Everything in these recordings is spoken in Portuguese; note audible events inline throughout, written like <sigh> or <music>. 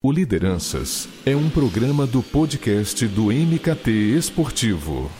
O Lideranças é um programa do podcast do MKT Esportivo.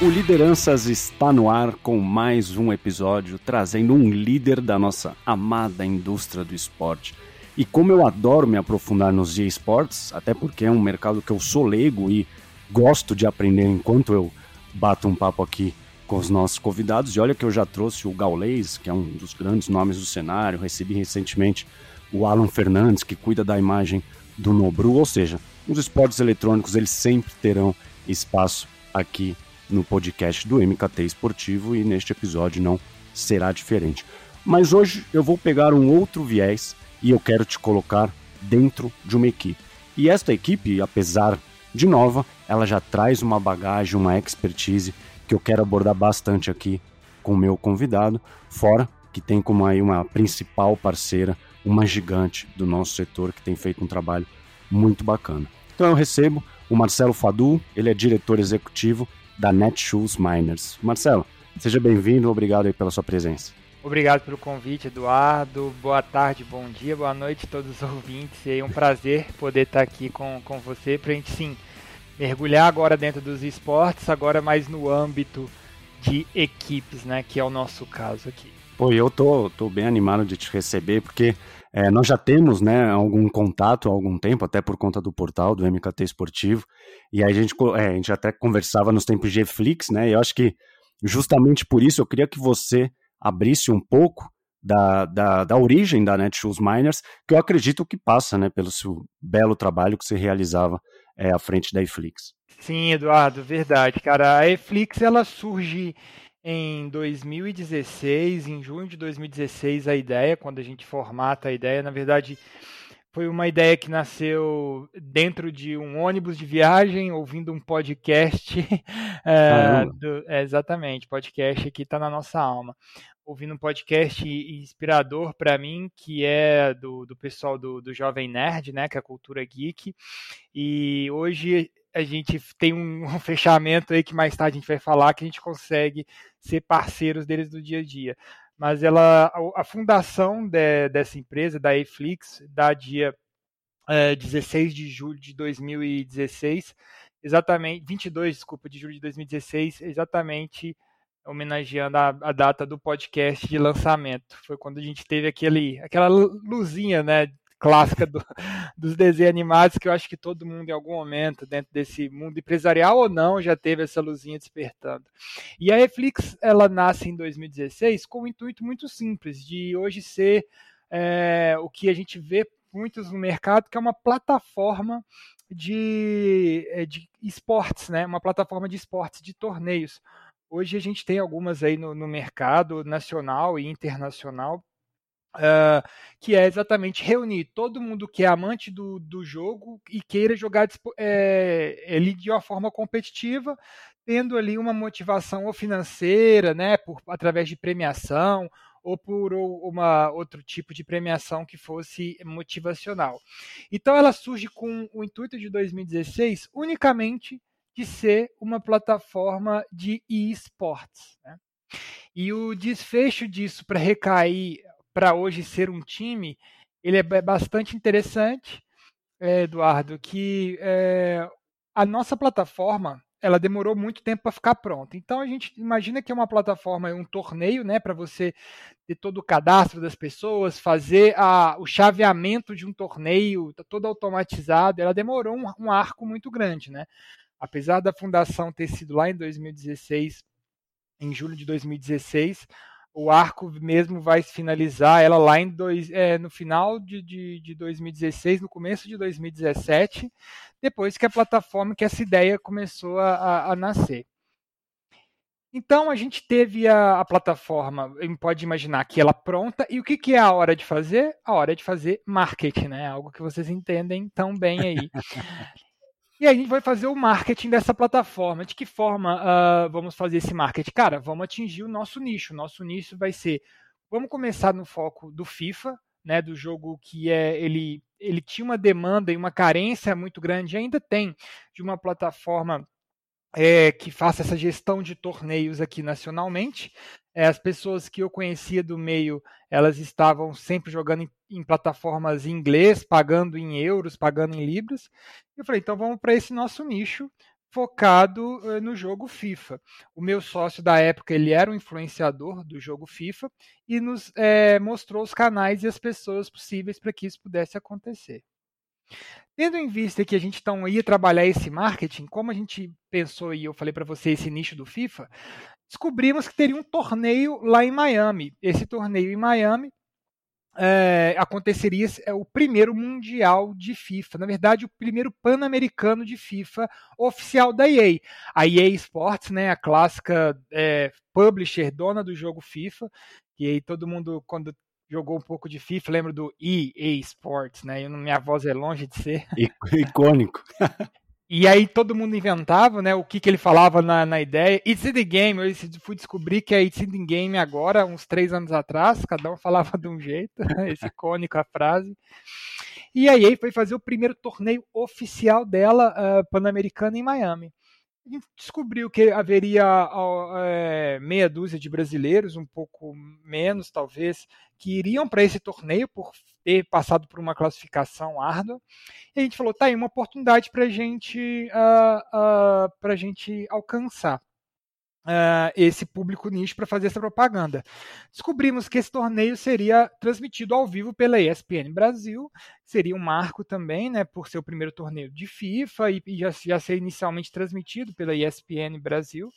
O Lideranças está no ar com mais um episódio trazendo um líder da nossa amada indústria do esporte e como eu adoro me aprofundar nos esportes, até porque é um mercado que eu sou leigo e gosto de aprender enquanto eu bato um papo aqui com os nossos convidados. E olha que eu já trouxe o Gaulês, que é um dos grandes nomes do cenário, recebi recentemente o Alan Fernandes, que cuida da imagem do Nobru, ou seja, os esportes eletrônicos eles sempre terão espaço aqui no podcast do MKT Esportivo e neste episódio não será diferente. Mas hoje eu vou pegar um outro viés e eu quero te colocar dentro de uma equipe. E esta equipe, apesar de nova, ela já traz uma bagagem, uma expertise que eu quero abordar bastante aqui com o meu convidado, fora que tem como aí uma principal parceira, uma gigante do nosso setor que tem feito um trabalho muito bacana. Então eu recebo o Marcelo Fadu, ele é diretor executivo da Netshoes Miners. Marcelo, seja bem-vindo, obrigado aí pela sua presença. Obrigado pelo convite, Eduardo. Boa tarde, bom dia, boa noite a todos os ouvintes. É um prazer poder estar aqui com, com você para a gente sim mergulhar agora dentro dos esportes, agora mais no âmbito de equipes, né? Que é o nosso caso aqui. Pô, eu tô, tô bem animado de te receber, porque é, nós já temos né, algum contato há algum tempo, até por conta do portal do MKT Esportivo, e aí a gente, é, a gente até conversava nos tempos de Flix, né? E eu acho que justamente por isso eu queria que você abrisse um pouco da, da, da origem da Netshoes Miners, que eu acredito que passa né, pelo seu belo trabalho que você realizava é, à frente da Eflix. Sim, Eduardo, verdade, cara. A Eflix ela surge em 2016, em junho de 2016, a ideia, quando a gente formata a ideia, na verdade, foi uma ideia que nasceu dentro de um ônibus de viagem, ouvindo um podcast. <laughs> é, do, é, exatamente, podcast que está na nossa alma ouvindo um podcast inspirador para mim, que é do, do pessoal do, do Jovem Nerd, né, que é a Cultura Geek. E hoje a gente tem <laughs> um, fechamento aí que mais tarde a gente vai falar, que a gente consegue ser parceiros deles do dia a dia. Mas ela, a, a fundação de, dessa empresa, da Eflix, da dia é, 16 de julho de 2016, exatamente, 22, desculpa, de julho de 2016, exatamente homenageando a, a, data do podcast de lançamento. Foi quando a gente teve aquele, aquela luzinha, né, clássica do, <laughs> dos desenhos animados que eu acho que todo mundo em algum momento dentro desse mundo empresarial ou não já teve essa luzinha despertando. E a Reflex ela nasce em 2016 com um intuito muito simples de hoje ser é, o que a gente vê muitos no mercado que é uma plataforma de, é, de esportes, né? Uma plataforma de esportes, de torneios Hoje a gente tem algumas aí no, no mercado nacional e internacional Uh, que é exatamente reunir todo mundo que é amante do, do jogo e queira jogar é, ele de uma forma competitiva, tendo ali uma motivação ou financeira, né, por, através de premiação ou por uma outro tipo de premiação que fosse motivacional. Então ela surge com o intuito de 2016 unicamente de ser uma plataforma de esportes. Né? E o desfecho disso para recair para hoje ser um time, ele é bastante interessante, é, Eduardo, que é, a nossa plataforma ela demorou muito tempo para ficar pronta. Então a gente imagina que é uma plataforma, um torneio, né, para você ter todo o cadastro das pessoas, fazer a, o chaveamento de um torneio, tá todo automatizado. Ela demorou um, um arco muito grande, né? Apesar da fundação ter sido lá em 2016, em julho de 2016, o arco mesmo vai finalizar ela lá em dois, é, no final de, de, de 2016, no começo de 2017, depois que a plataforma, que essa ideia começou a, a, nascer. Então a gente teve a, a, plataforma, pode imaginar que ela pronta, e o que, que, é a hora de fazer? A hora de fazer marketing, né? Algo que vocês entendem tão bem aí. E a gente vai fazer o marketing dessa plataforma. De que forma uh, vamos fazer esse marketing? Cara, vamos atingir o nosso nicho. O nosso nicho vai ser. Vamos começar no foco do FIFA, né? Do jogo que é ele ele tinha uma demanda e uma carência muito grande, ainda tem, de uma plataforma é, que faça essa gestão de torneios aqui nacionalmente. É, as pessoas que eu conhecia do meio, elas estavam sempre jogando em, em, plataformas em inglês, pagando em euros, pagando em libras. Eu falei, então vamos para esse nosso nicho focado uh, no jogo FIFA. O meu sócio da época, ele era um influenciador do jogo FIFA e nos é, mostrou os canais e as pessoas possíveis para que isso pudesse acontecer. Tendo em vista que a gente então ia trabalhar esse marketing, como a gente pensou e eu falei para você esse nicho do FIFA, descobrimos que teria um torneio lá em Miami. Esse torneio em Miami é, aconteceria é o primeiro mundial de FIFA, na verdade o primeiro pan-americano de FIFA oficial da EA. A EA Sports, né, a clássica é, publisher dona do jogo FIFA, e aí todo mundo quando jogou um pouco de FIFA, lembro do EA Sports, né? Eu, minha voz é longe de ser. <laughs> Icônico. E aí todo mundo inventava, né, o que, que ele falava na, na ideia. It's in the game, eu fui descobrir que é It's in the game agora, uns três anos atrás, cada um <laughs> falava de um jeito, <laughs> esse icônico a frase. E aí foi fazer o primeiro torneio oficial dela, uh, pan-americana, em Miami descobriu que haveria é, meia dúzia de brasileiros, um pouco menos talvez, que iriam para esse torneio por ter passado por uma classificação árdua. E a gente falou, tá aí uma oportunidade para gente, uh, uh, a gente alcançar uh, esse público nicho para fazer essa propaganda. Descobrimos que esse torneio seria transmitido ao vivo pela ESPN Brasil, seria um marco também, né, por ser o primeiro torneio de FIFA e, e já, já ser inicialmente transmitido pela ESPN Brasil.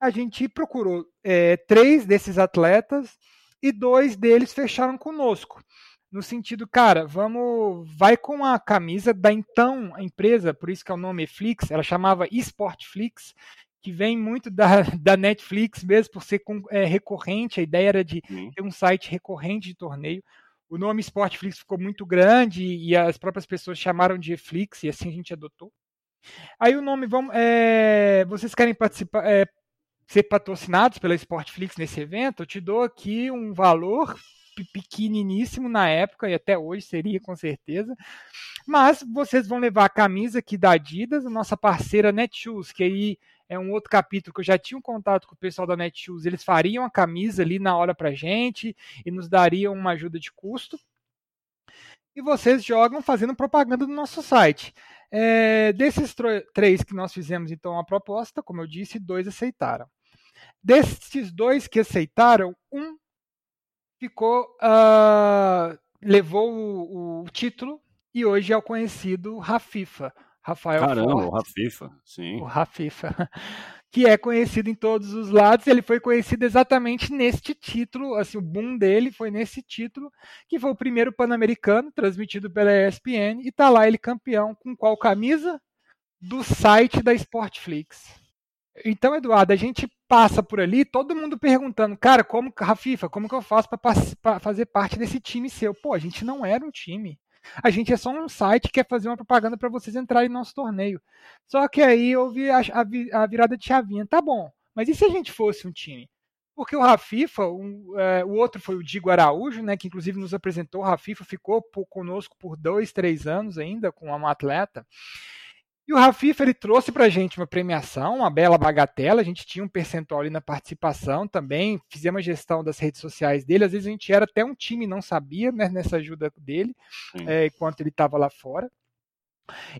A gente procurou é, três desses atletas e dois deles fecharam conosco no sentido, cara, vamos, vai com a camisa da então empresa, por isso que é o nome Flix, ela chamava Esportflix, que vem muito da, <laughs> da Netflix mesmo, por ser com, é, recorrente. A ideia era de Sim. ter um site recorrente de torneio. O nome Sportflix ficou muito grande e as próprias pessoas chamaram de Flix e assim a gente adotou. Aí o nome, vamos, é, vocês querem participar, é, ser patrocinados pela Sportflix nesse evento? Eu te dou aqui um valor pequeniníssimo na época e até hoje seria com certeza. Mas vocês vão levar a camisa aqui da Adidas, a nossa parceira Netshoes, que aí é um outro capítulo que eu já tinha um contato com o pessoal da Netshoes, eles fariam a camisa ali na hora pra gente e nos dariam uma ajuda de custo. E vocês jogam fazendo propaganda no nosso site. É, desses três que nós fizemos então a proposta, como eu disse, dois aceitaram. Desses dois que aceitaram, um ficou uh, levou o, o, título e hoje é o conhecido Rafifa, Rafael Caramba, o Rafifa, sim. O Rafifa, <laughs> que é conhecido em todos os lados. Ele foi conhecido exatamente neste título, assim, o boom dele foi nesse título, que foi o primeiro Pan-Americano, transmitido pela ESPN, e tá lá ele campeão com qual camisa? Do site da Sportflix. Então, Eduardo, a gente passa por ali, todo mundo perguntando, cara, como, Rafifa, como que eu faço para fazer parte desse time seu? Pô, a gente não era um time. A gente é só um site que quer fazer uma propaganda para vocês entrarem no nosso torneio. Só que aí houve a, a, a, virada de chavinha. Tá bom, mas e se a gente fosse um time? Porque o Rafifa, um, é, o outro foi o Digo Araújo, né, que inclusive nos apresentou. O Rafifa ficou por, conosco por dois, três anos ainda, com uma atleta. E o Rafifa ele trouxe para a gente uma premiação, uma bela bagatela. A gente tinha um percentual ali na participação também. Fizemos a gestão das redes sociais dele. Às vezes a gente era até um time não sabia né, nessa ajuda dele, é, enquanto ele estava lá fora.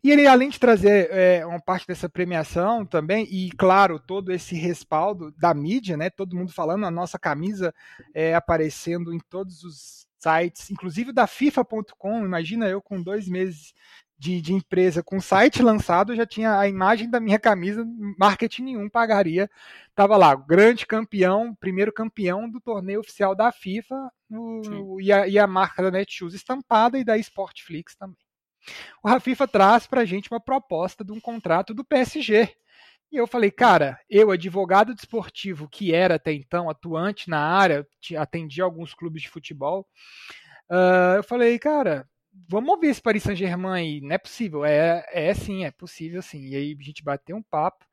E ele, além de trazer é, uma parte dessa premiação também, e claro, todo esse respaldo da mídia, né? Todo mundo falando, a nossa camisa é, aparecendo em todos os sites, inclusive da FIFA.com. Imagina eu com dois meses de, de, empresa com site lançado, já tinha a imagem da minha camisa, marketing nenhum pagaria. Tava lá, grande campeão, primeiro campeão do torneio oficial da FIFA no, e, a, e, a, marca da Netshoes estampada e da Sportflix também. O Rafifa traz para a gente uma proposta de um contrato do PSG. E eu falei, cara, eu, advogado desportivo que era até então atuante na área, atendi alguns clubes de futebol, uh, eu falei, cara, vamos ouvir esse Paris Saint-Germain aí. Não é possível. É, é sim, é possível sim. E aí a gente bateu um papo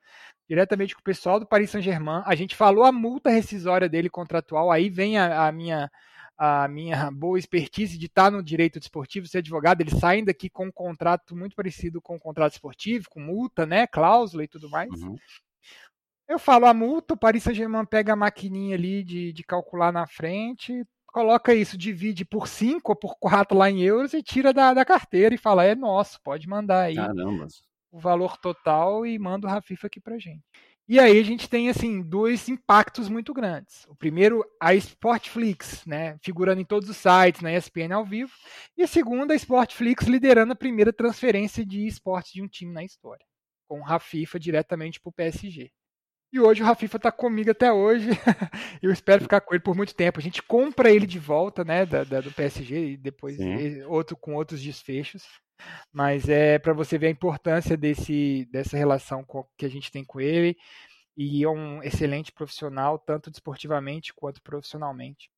diretamente com o pessoal do Paris Saint-Germain. A gente falou a multa rescisória dele contratual. Aí vem a, a minha a minha boa expertise de estar no direito desportivo, ser advogado, eles saem daqui com um contrato muito parecido com o um contrato esportivo, com multa, né, cláusula e tudo mais. Uhum. Eu falo a multa, o Paris Saint-Germain pega a maquininha ali de, de calcular na frente, coloca isso, divide por 5 ou por 4 lá em euros e tira da, da carteira e fala, é nosso, pode mandar aí Caramba. o valor total e manda o Rafifa aqui pra gente. E aí a gente tem assim dois impactos muito grandes. O primeiro, a Sportflix, né, figurando em todos os sites, na ESPN ao vivo, e a segunda, a Sportflix liderando a primeira transferência de esportes de um time na história, com o Rafifa diretamente para o PSG. E hoje o Rafifa está comigo até hoje. <laughs> eu espero ficar com ele por muito tempo. A gente compra ele de volta, né, da, da do PSG e depois outro com outros desfechos. Mas é para você ver a importância desse, dessa relação com, que a gente tem com ele. E é um excelente profissional, tanto desportivamente quanto profissionalmente.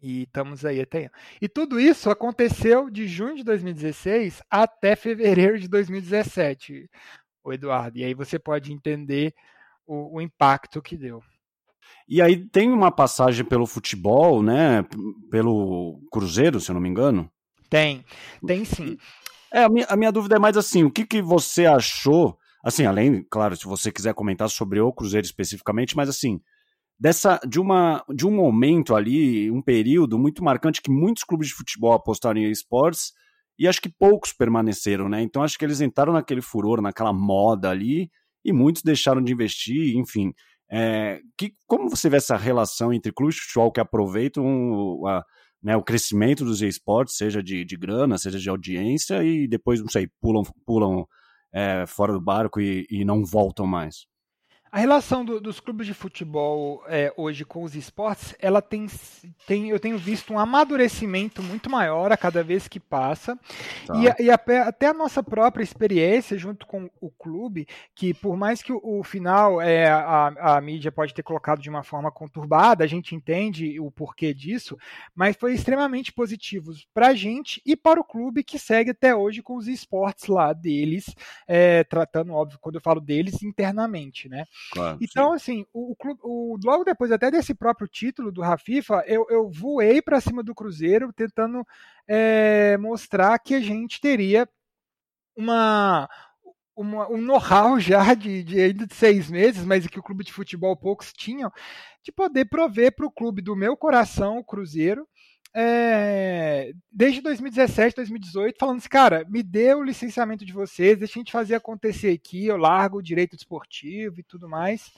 E estamos aí até. E tudo isso aconteceu de junho de 2016 até fevereiro de 2017, o Eduardo. E aí você pode entender o, o impacto que deu. E aí tem uma passagem pelo futebol, né? Pelo Cruzeiro, se eu não me engano. Tem, tem sim. É, a minha, a minha dúvida é mais assim, o que, que você achou, assim, além, claro, se você quiser comentar sobre o Cruzeiro especificamente, mas assim, dessa de uma de um momento ali, um período muito marcante que muitos clubes de futebol apostaram em esportes e acho que poucos permaneceram, né? Então acho que eles entraram naquele furor, naquela moda ali e muitos deixaram de investir, enfim. É, que, como você vê essa relação entre clubes de futebol que aproveitam a, né, o crescimento dos esportes, seja de, de grana, seja de audiência, e depois, não sei, pulam, pulam é, fora do barco e, e não voltam mais? A relação do, dos clubes de futebol é, hoje com os esportes, ela tem, tem, eu tenho visto um amadurecimento muito maior a cada vez que passa. Tá. E, e a, até a nossa própria experiência junto com o clube, que por mais que o, o final é, a, a mídia pode ter colocado de uma forma conturbada, a gente entende o porquê disso, mas foi extremamente positivo para a gente e para o clube que segue até hoje com os esportes lá deles, é, tratando, óbvio, quando eu falo deles, internamente, né? Claro, então, sim. assim, o, o, logo depois até desse próprio título do Rafifa, eu, eu voei para cima do Cruzeiro tentando é, mostrar que a gente teria uma, uma, um know-how <laughs> já de, de ainda de seis meses, mas que o clube de futebol poucos tinham, de poder prover para o clube do meu coração, o Cruzeiro, é, desde 2017, 2018, falando assim, cara, me dê o licenciamento de vocês, deixa a gente fazer acontecer aqui, eu largo o direito desportivo e tudo mais.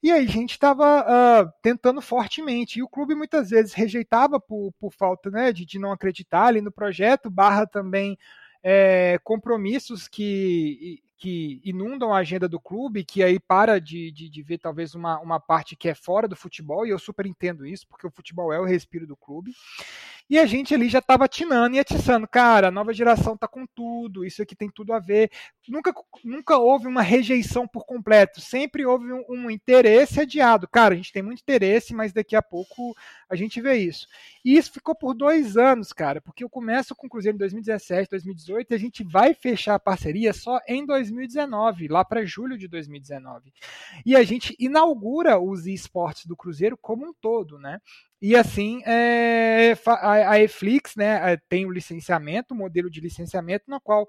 E aí a gente estava uh, ah, tentando fortemente. E o clube muitas vezes rejeitava por, por falta né, de, de não acreditar ali no projeto, barra também é, compromissos que, que inundam a agenda do clube, que aí para de, de, de, ver talvez uma, uma parte que é fora do futebol, e eu super entendo isso, porque o futebol é o respiro do clube. E a gente ali já estava atinando e atiçando, cara, a nova geração tá com tudo, isso aqui tem tudo a ver. Nunca, nunca houve uma rejeição por completo, sempre houve um, um interesse adiado. Cara, a gente tem muito interesse, mas daqui a pouco a gente vê isso. E isso ficou por dois anos, cara, porque eu começo com o Cruzeiro em 2017, 2018 e a gente vai fechar a parceria só em 2019, lá para julho de 2019. E a gente inaugura os esportes do Cruzeiro como um todo, né? E assim, é, a, a Eflix né, é, tem o licenciamento, o modelo de licenciamento, no qual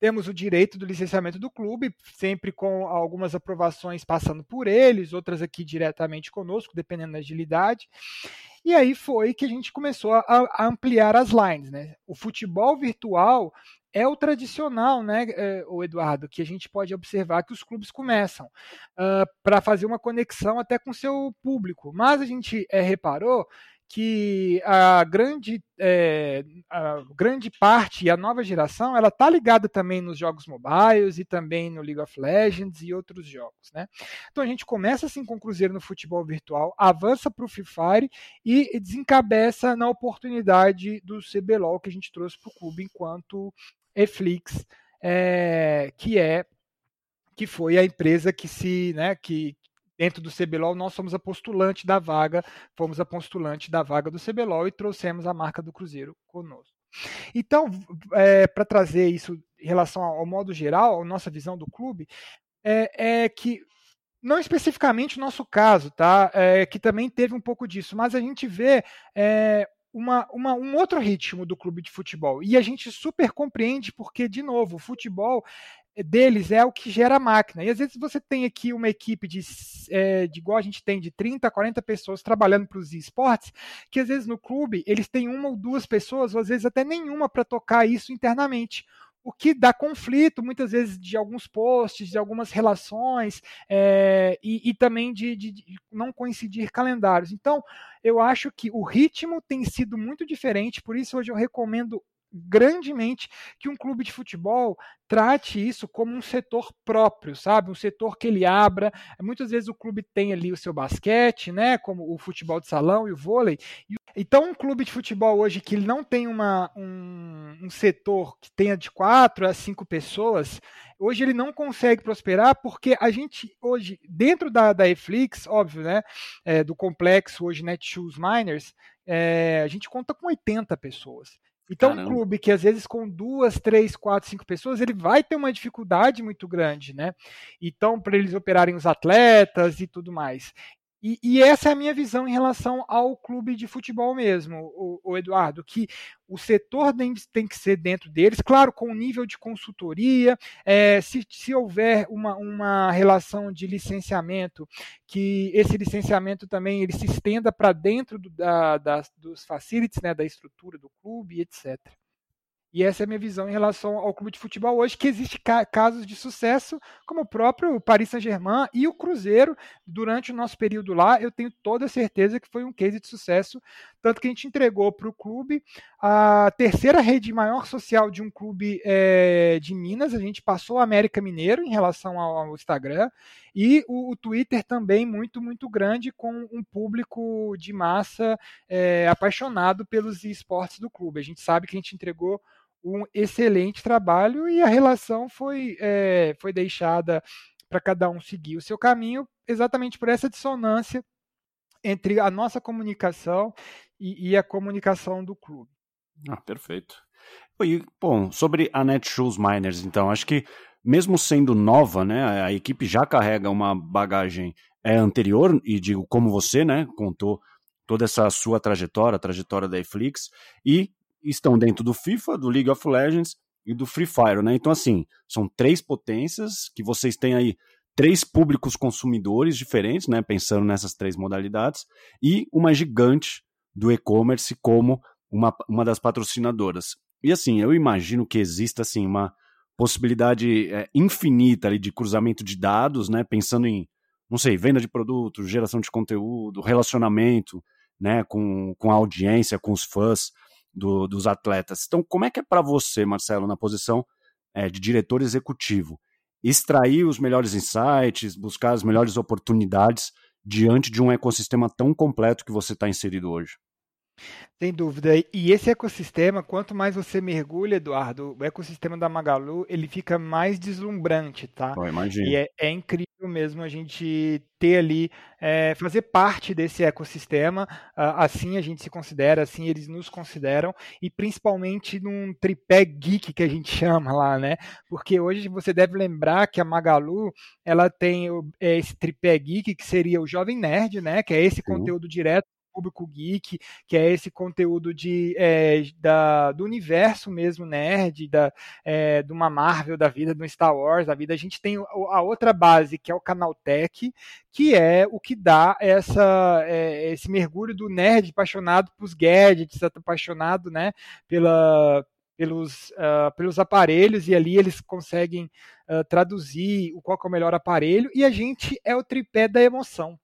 temos o direito do licenciamento do clube, sempre com algumas aprovações passando por eles, outras aqui diretamente conosco, dependendo da agilidade. E aí foi que a gente começou a, a ampliar as lines. Né? O futebol virtual é o tradicional, né, é, o Eduardo, que a gente pode observar que os clubes começam uh, ah, para fazer uma conexão até com seu público. Mas a gente é, reparou que a grande, é, a grande parte e a nova geração ela está ligada também nos jogos mobiles e também no League of Legends e outros jogos, né? Então a gente começa assim com o Cruzeiro no futebol virtual, avança para o Free Fire e desencabeça na oportunidade do CBLOL que a gente trouxe para o clube enquanto Eflix, é, que é que foi a empresa que se, né, que dentro do CBLOL nós somos a postulante da vaga, fomos a postulante da vaga do CBLOL e trouxemos a marca do Cruzeiro conosco. Então, é, para trazer isso em relação ao, ao modo geral, a nossa visão do clube, é, é que não especificamente o nosso caso, tá? É, que também teve um pouco disso, mas a gente vê é, uma, uma, um outro ritmo do clube de futebol. E a gente super compreende porque, de novo, o futebol deles é o que gera a máquina. E às vezes você tem aqui uma equipe de, é, de igual a gente tem, de 30, 40 pessoas trabalhando para os esportes, que às vezes no clube eles têm uma ou duas pessoas, ou às vezes até nenhuma para tocar isso internamente o que dá conflito, muitas vezes, de alguns posts, de algumas relações, é, e, e, também de, de, de, não coincidir calendários. Então, eu acho que o ritmo tem sido muito diferente, por isso hoje eu recomendo grandemente que um clube de futebol trate isso como um setor próprio, sabe? Um setor que ele abra. Muitas vezes o clube tem ali o seu basquete, né? Como o futebol de salão e o vôlei. Então, um clube de futebol hoje que não tem uma, um, um setor que tenha de quatro a cinco pessoas, hoje ele não consegue prosperar porque a gente hoje, dentro da, da Eflix, óbvio, né? É, do complexo hoje Netshoes Miners, é, a gente conta com 80 pessoas. Então, Caramba. um clube que às vezes com duas, três, quatro, cinco pessoas, ele vai ter uma dificuldade muito grande, né? Então, para eles operarem os atletas e tudo mais. E, e, essa é a minha visão em relação ao clube de futebol mesmo, o, o Eduardo, que o setor tem, tem, que ser dentro deles, claro, com o nível de consultoria, é, se, se houver uma, uma relação de licenciamento, que esse licenciamento também ele se estenda para dentro do, da, das, dos facilities, né, da estrutura do clube, etc. E essa é a minha visão em relação ao clube de futebol hoje, que existe ca casos de sucesso, como o próprio Paris Saint-Germain e o Cruzeiro, durante o nosso período lá, eu tenho toda a certeza que foi um case de sucesso, tanto que a gente entregou para o clube a terceira rede maior social de um clube é, de Minas, a gente passou o América Mineiro em relação ao, ao Instagram, e o, o, Twitter também muito, muito grande, com um público de massa é, apaixonado pelos esportes do clube. A gente sabe que a gente entregou um excelente trabalho e a relação foi, é, foi deixada para cada um seguir o seu caminho, exatamente por essa dissonância entre a nossa comunicação e, e a comunicação do clube. Ah, perfeito. E, bom, sobre a Netshoes Miners, então, acho que mesmo sendo nova, né, a equipe já carrega uma bagagem é, anterior, e digo como você, né, contou toda essa sua trajetória, a trajetória da Eflix, e estão dentro do FIFA, do League of Legends e do Free Fire, né? Então, assim, são três potências que vocês têm aí três públicos consumidores diferentes, né? Pensando nessas três modalidades, e uma gigante do e-commerce como uma, uma das patrocinadoras. E assim, eu imagino que exista assim uma possibilidade é, infinita ali de cruzamento de dados, né? Pensando em, não sei, venda de produtos, geração de conteúdo, relacionamento, né? Com, com a audiência, com os fãs do, dos atletas. Então, como é que é para você, Marcelo, na posição é, de diretor executivo, extrair os melhores insights, buscar as melhores oportunidades diante de um ecossistema tão completo que você está inserido hoje? Sem dúvida. E esse ecossistema, quanto mais você mergulha, Eduardo, o ecossistema da Magalu, ele fica mais deslumbrante, tá? Oh, imagino. E é, é, incrível mesmo a gente ter ali, é, fazer parte desse ecossistema, assim a gente se considera, assim eles nos consideram, e principalmente num tripé geek que a gente <laughs> chama lá, né? Porque hoje você deve lembrar que a Magalu, ela tem é, esse tripé geek, que seria o Jovem Nerd, né? Que é esse Sim. conteúdo direto público geek, que é esse conteúdo de, é, da, do universo mesmo nerd, da, é, de uma Marvel da vida, do Star Wars da vida. A gente tem a outra base, que é o canal Tech, que é o que dá essa, é, esse mergulho do nerd apaixonado pelos gadgets, apaixonado né, pela, pelos, uh, pelos aparelhos e ali eles conseguem uh, traduzir o qual é o melhor aparelho e a gente é o tripé da emoção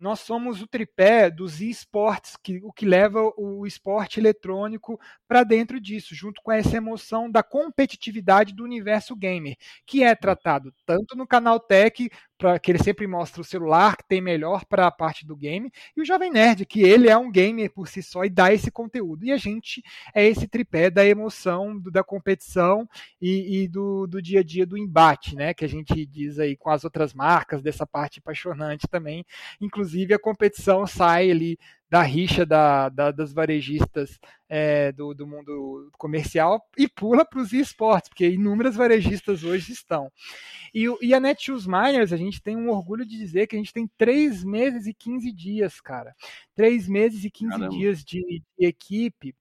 nós somos o tripé dos esportes, que, o que leva o esporte eletrônico para dentro disso, junto com essa emoção da competitividade do universo gamer, que é tratado tanto no canal Tech para que ele sempre mostra o celular que tem melhor para a parte do game, e o Jovem Nerd, que ele é um gamer por si só e dá esse conteúdo. E a gente é esse tripé da emoção, do, da competição e, e, do, do dia a dia do embate, né? Que a gente diz aí com as outras marcas, dessa parte apaixonante também. Inclusive, a competição sai ali da rixa da, da, das varejistas é, do, do, mundo comercial e pula para os esportes, porque inúmeras varejistas hoje estão. E, e a Netshoes Miners, a gente tem um orgulho de dizer que a gente tem 3 meses e 15 dias, cara. 3 meses e 15 Caramba. dias de, de equipe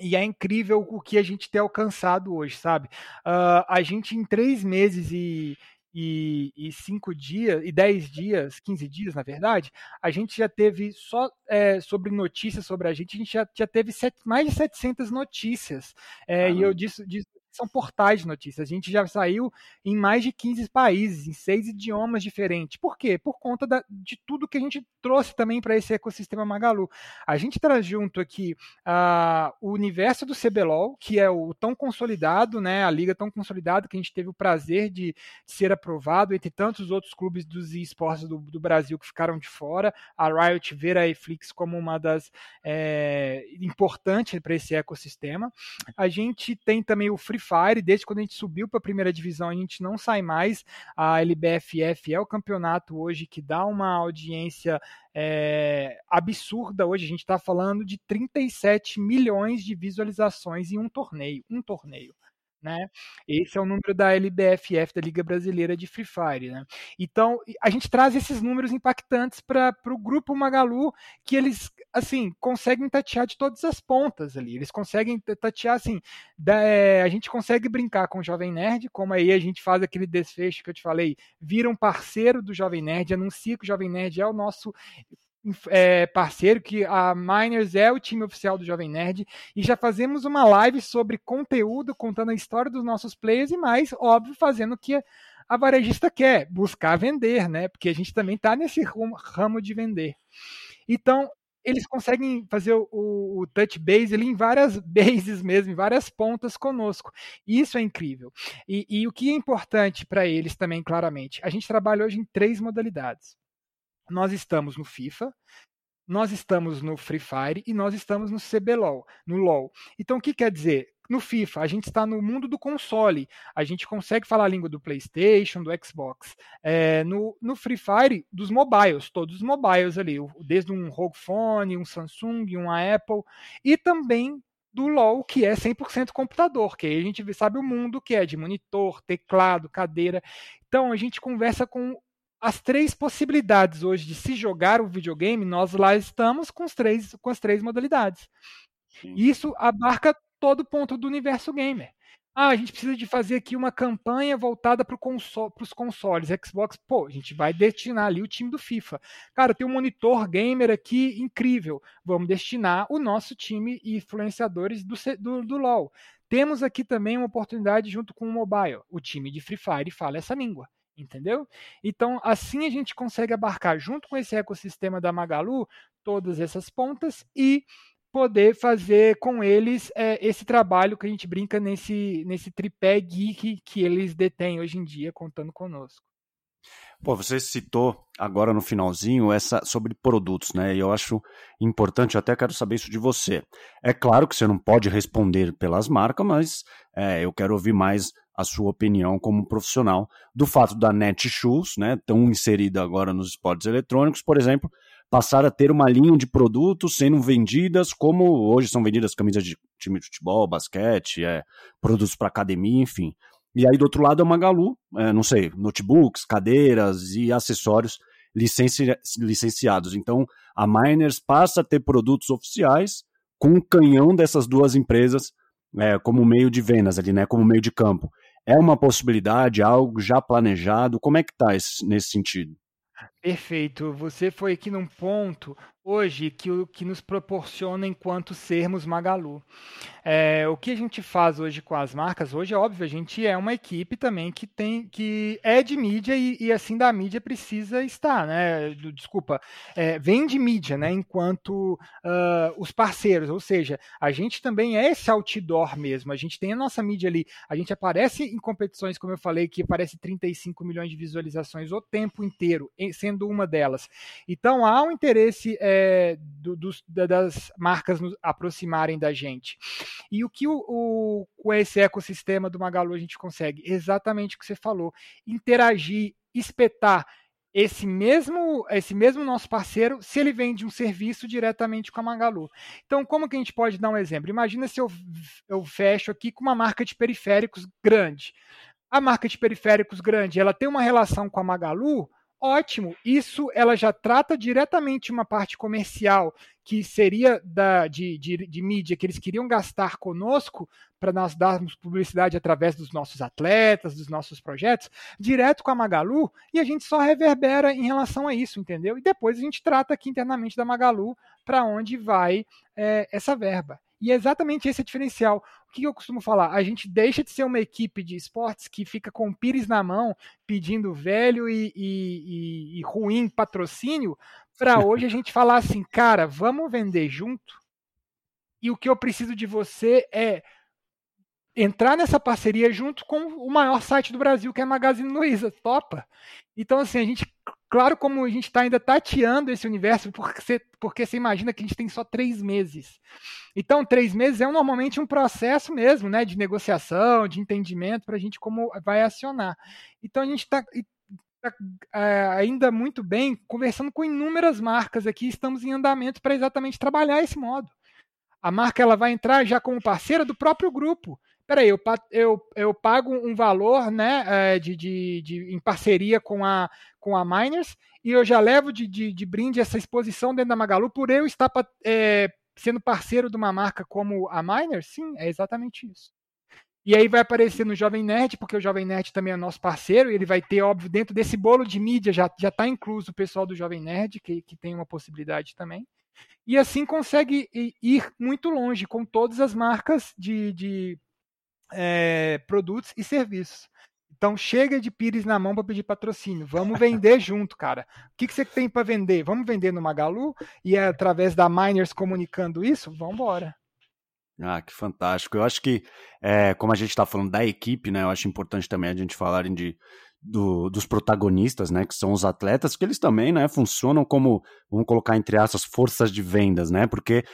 e é incrível o que a gente tem alcançado hoje, sabe? Uh, a gente em três meses e, e, e, cinco dias, e dez dias, quinze dias, na verdade, a gente já teve só é, sobre notícias sobre a gente, a gente já, já teve set, mais de 700 notícias. É, e eu disse, disse são portais de notícias. A gente já saiu em mais de 15 países, em seis idiomas diferentes. Por quê? Por conta da, de tudo que a gente trouxe também para esse ecossistema Magalu. A gente traz junto aqui uh, o universo do CBLOL, que é o tão consolidado, né, a liga tão consolidada que a gente teve o prazer de, de ser aprovado, entre tantos outros clubes dos esportes do, do, Brasil que ficaram de fora. A Riot ver a Eflix como uma das é, importantes para esse ecossistema. A gente tem também o Free Fire, desde quando a gente subiu para a primeira divisão, a gente não sai mais. A LBFF é o campeonato hoje que dá uma audiência é, absurda. Hoje a gente está falando de 37 milhões de visualizações em um torneio. Um torneio né? Esse é o número da LBFF, da Liga Brasileira de Free Fire, né? Então, a gente traz esses números impactantes para o grupo Magalu, que eles, assim, conseguem tatear de todas as pontas ali. Eles conseguem tatear, assim, da, é, a gente consegue brincar com o Jovem Nerd, como aí a gente faz aquele desfecho que eu te falei, vira um parceiro do Jovem Nerd, anuncia que o Jovem Nerd é o nosso é, parceiro, que a Miners é o time oficial do Jovem Nerd, e já fazemos uma live sobre conteúdo, contando a história dos nossos players e mais, óbvio, fazendo o que a varejista quer, buscar vender, né? Porque a gente também está nesse ramo de vender. Então, eles conseguem fazer o, o, touch base ali em várias <laughs> bases mesmo, em várias pontas conosco. Isso é incrível. E, e o que é importante para eles também, claramente, a gente trabalha hoje em três modalidades nós estamos no FIFA, nós estamos no Free Fire e nós estamos no CBLOL, no LoL. Então, o que quer dizer? No FIFA, a gente está no mundo do console. A gente consegue falar a língua do PlayStation, do Xbox. É, no, no Free Fire, dos mobiles, todos os mobiles ali, desde um ROG Phone, um Samsung, um Apple, e também do LoL, que é 100% computador, que aí a gente sabe o mundo que é de monitor, teclado, cadeira. Então a gente conversa com as três possibilidades hoje de se jogar o videogame, nós lá estamos com, os três, com as três modalidades. Sim. Isso abarca todo ponto do universo gamer. Ah, a gente precisa de fazer aqui uma campanha voltada para console, os consoles, Xbox. Pô, a gente vai destinar ali o time do FIFA. Cara, tem um monitor gamer aqui incrível. Vamos destinar o nosso time e influenciadores do, do, do LoL. Temos aqui também uma oportunidade junto com o mobile. O time de Free Fire fala essa língua entendeu? Então, assim a gente consegue abarcar junto com esse ecossistema da Magalu todas essas pontas e poder fazer com eles é, esse trabalho que a gente brinca nesse, nesse tripé geek que eles detêm hoje em dia, contando conosco. Pô, você citou agora no finalzinho essa sobre produtos, né? E eu acho importante, eu até quero saber isso de você. É claro que você não pode responder pelas marcas, mas é, eu quero ouvir mais a sua opinião como profissional do fato da Netshoes, né, tão inserida agora nos esportes eletrônicos, por exemplo, passar a ter uma linha de produtos sendo vendidas como hoje são vendidas camisas de time de futebol, basquete, é, produtos para academia, enfim. E aí do outro lado é uma Magalu, é, não sei, notebooks, cadeiras e acessórios licenci licenciados. Então a Miners passa a ter produtos oficiais com o canhão dessas duas empresas é, como meio de vendas ali, né, como meio de campo. É uma possibilidade, algo já planejado? Como é que está nesse sentido? Perfeito. Você foi aqui num ponto hoje que, o, que nos proporciona enquanto sermos Magalu. É, o que a gente faz hoje com as marcas, hoje é óbvio, a gente é uma equipe também que tem que é de mídia e, e assim da mídia precisa estar, né? Desculpa, é, vem de mídia, né? Enquanto uh, os parceiros, ou seja, a gente também é esse outdoor mesmo, a gente tem a nossa mídia ali, a gente aparece em competições, como eu falei, que aparece 35 milhões de visualizações o tempo inteiro, sendo uma delas. Então há um interesse. É, do, dos, das marcas nos aproximarem da gente. E o que o, o, com esse ecossistema do Magalu a gente consegue? Exatamente o que você falou: interagir, espetar esse mesmo esse mesmo nosso parceiro se ele vende um serviço diretamente com a Magalu. Então, como que a gente pode dar um exemplo? Imagina se eu, eu fecho aqui com uma marca de periféricos grande. A marca de periféricos grande, ela tem uma relação com a Magalu, ótimo. Isso ela já trata diretamente uma parte comercial que seria da, de, de, de mídia que eles queriam gastar conosco para nós darmos publicidade através dos nossos atletas, dos nossos projetos, direto com a Magalu, e a gente só reverbera em relação a isso, entendeu? E depois a gente trata aqui internamente da Magalu para onde vai é, essa verba. E é exatamente esse é o diferencial. O que eu costumo falar? A gente deixa de ser uma equipe de esportes que fica com o pires na mão, pedindo velho e, e, e, e ruim patrocínio, para <laughs> hoje a gente falar assim, cara, vamos vender junto. E o que eu preciso de você é entrar nessa parceria junto com o maior site do Brasil, que é a Magazine Luiza. Topa? Então, assim, a gente, claro, como a gente está ainda tateando esse universo, porque você, porque você imagina que a gente tem só três meses. Então, três meses é normalmente um processo mesmo, né, de negociação, de entendimento, para a gente como vai acionar. Então, a gente está tá, é, ainda muito bem conversando com inúmeras marcas aqui, estamos em andamento para exatamente trabalhar esse modo. A marca ela vai entrar já como parceira do próprio grupo peraí, eu, eu, eu pago um valor né, é, de, de, de, em parceria com a, com a Miners e eu já levo de, de, de brinde essa exposição dentro da Magalu por eu estar é, sendo parceiro de uma marca como a Miners? Sim, é exatamente isso. E aí vai aparecer no Jovem Nerd, porque o Jovem Nerd também é nosso parceiro, e ele vai ter, óbvio, dentro desse bolo de mídia já está incluso o pessoal do Jovem Nerd, que, que tem uma possibilidade também. E assim consegue ir muito longe com todas as marcas de, de é, produtos e serviços. Então chega de pires na mão para pedir patrocínio. Vamos vender <laughs> junto, cara. O que, que você tem para vender? Vamos vender no Magalu e é através da Miners comunicando isso? Vamos embora. Ah, que fantástico. Eu acho que, é, como a gente está falando da equipe, né? Eu acho importante também a gente falarem de, do, dos protagonistas, né? Que são os atletas, que eles também, né? Funcionam como, vamos colocar entre aspas, forças de vendas, né? Porque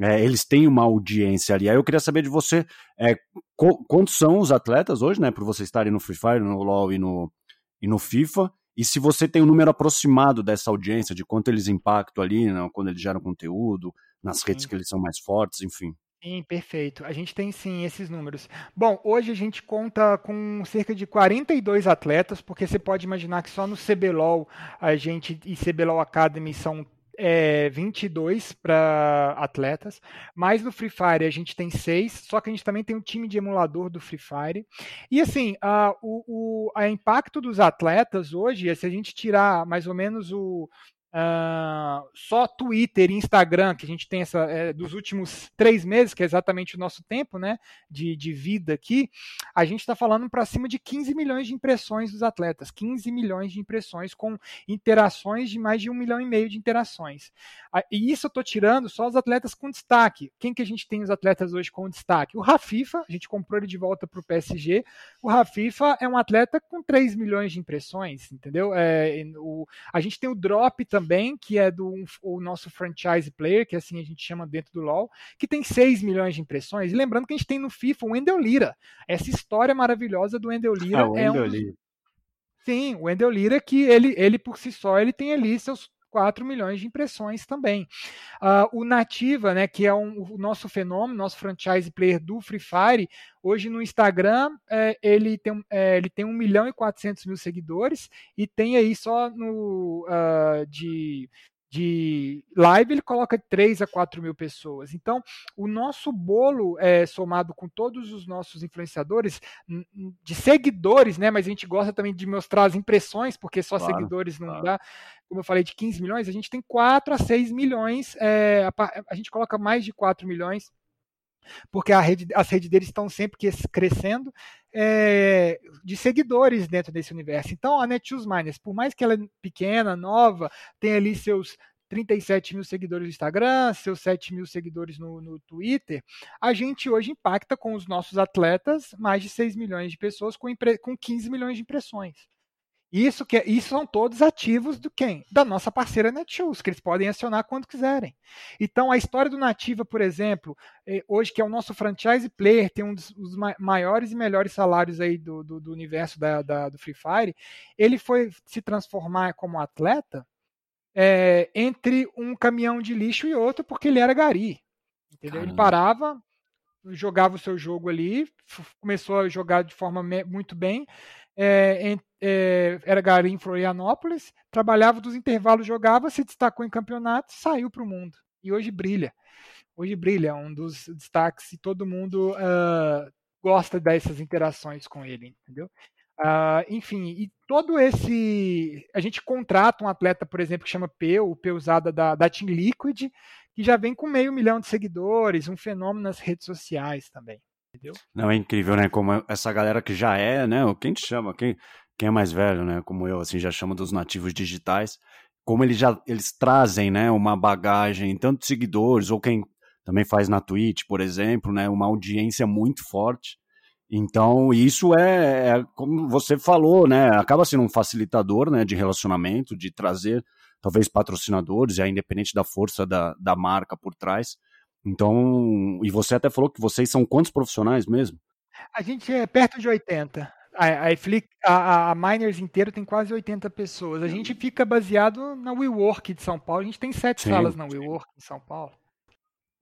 é, eles têm uma audiência ali. Aí eu queria saber de você é, quantos são os atletas hoje, né? Por você estarem no Free Fire, no LoL e no, e no FIFA. E se você tem um número aproximado dessa audiência, de quanto eles impactam ali, né, quando eles geram conteúdo, nas sim. redes que eles são mais fortes, enfim. Sim, perfeito. A gente tem sim esses números. Bom, hoje a gente conta com cerca de 42 atletas, porque você pode imaginar que só no CBLOL a gente e CBLOL Academy são é, 22 para atletas, mas no Free Fire a gente tem seis, só que a gente também tem um time de emulador do Free Fire. E assim, a, o, o a impacto dos atletas hoje, se a gente tirar mais ou menos o, Uh, só Twitter e Instagram, que a gente tem essa é, dos últimos três meses, que é exatamente o nosso tempo né, de, de vida aqui, a gente está falando para cima de 15 milhões de impressões dos atletas, 15 milhões de impressões com interações de mais de um milhão e meio de interações. Ah, e isso eu estou tirando só os atletas com destaque. Quem que a gente tem os atletas hoje com destaque? O Rafifa, a gente comprou ele de volta para o PSG. O Rafifa é um atleta com 3 milhões de impressões, entendeu? É, o, a gente tem o Drop também também, que é do o nosso franchise player, que assim a gente chama dentro do LoL, que tem 6 milhões de impressões. E lembrando que a gente tem no FIFA o Wendel Lira. Essa história maravilhosa do Wendel Lira ah, é um. Sim, o Wendel Lira que ele, ele por si só ele tem ali seus 4 milhões de impressões também. Uh, o Nativa, né, que é um, o nosso fenômeno, nosso franchise player do Free Fire, hoje no Instagram é, ele, tem, é, ele tem 1 milhão e 400 mil seguidores e tem aí só no uh, de de live, ele coloca 3 a 4 mil pessoas. Então, o nosso bolo, é, somado com todos os nossos influenciadores, de seguidores, né? Mas a gente gosta também de mostrar as impressões, porque só claro, seguidores não claro. dá. Como eu falei, de 15 milhões, a gente tem 4 a 6 milhões, é, a, a gente coloca mais de 4 milhões porque rede, as redes deles estão sempre crescendo é, de seguidores dentro desse universo. Então, a Netshoes Miners, por mais que ela é pequena, nova, tem ali seus 37 mil seguidores no Instagram, seus 7 mil seguidores no, no Twitter, a gente hoje impacta com os nossos atletas mais de 6 milhões de pessoas com, com 15 milhões de impressões. Isso, que, é, isso são todos ativos do quem? Da nossa parceira Netshoes, que eles podem acionar quando quiserem. Então, a história do Nativa, por exemplo, é, hoje que é o nosso franchise player, tem um dos maiores e melhores salários aí do, do, do universo da, da, do Free Fire, ele foi se transformar como atleta é, entre um caminhão de lixo e outro, porque ele era gari. Entendeu? Ele parava, jogava o seu jogo ali, começou a jogar de forma muito bem, é, é, era gari em Florianópolis, trabalhava dos intervalos, jogava, se destacou em campeonato, saiu para o mundo. E hoje brilha. Hoje brilha, é um dos destaques e todo mundo uh, gosta dessas interações com ele, entendeu? Uh, enfim, e todo esse. A gente contrata um atleta, por exemplo, que chama Peu, o Peusada da, da Team Liquid, que já vem com meio milhão de seguidores, um fenômeno nas redes sociais também. Entendeu? Não, é incrível, né? Como essa galera que já é, né? Quem te chama? Quem, quem é mais velho, né? Como eu, assim, já chama dos nativos digitais. Como eles já eles trazem, né? Uma bagagem, tanto seguidores, ou quem também faz na Twitch, por exemplo, né? Uma audiência muito forte. Então, isso é, é, como você falou, né? Acaba sendo um facilitador né, de relacionamento, de trazer talvez patrocinadores, já independente da força da, da marca por trás. Então, e você até falou que vocês são quantos profissionais mesmo? A gente é perto de 80. A, a, a, Miners inteiro tem quase 80 pessoas. A gente fica baseado na WeWork de São Paulo. A gente tem sete sim, salas na WeWork em São Paulo.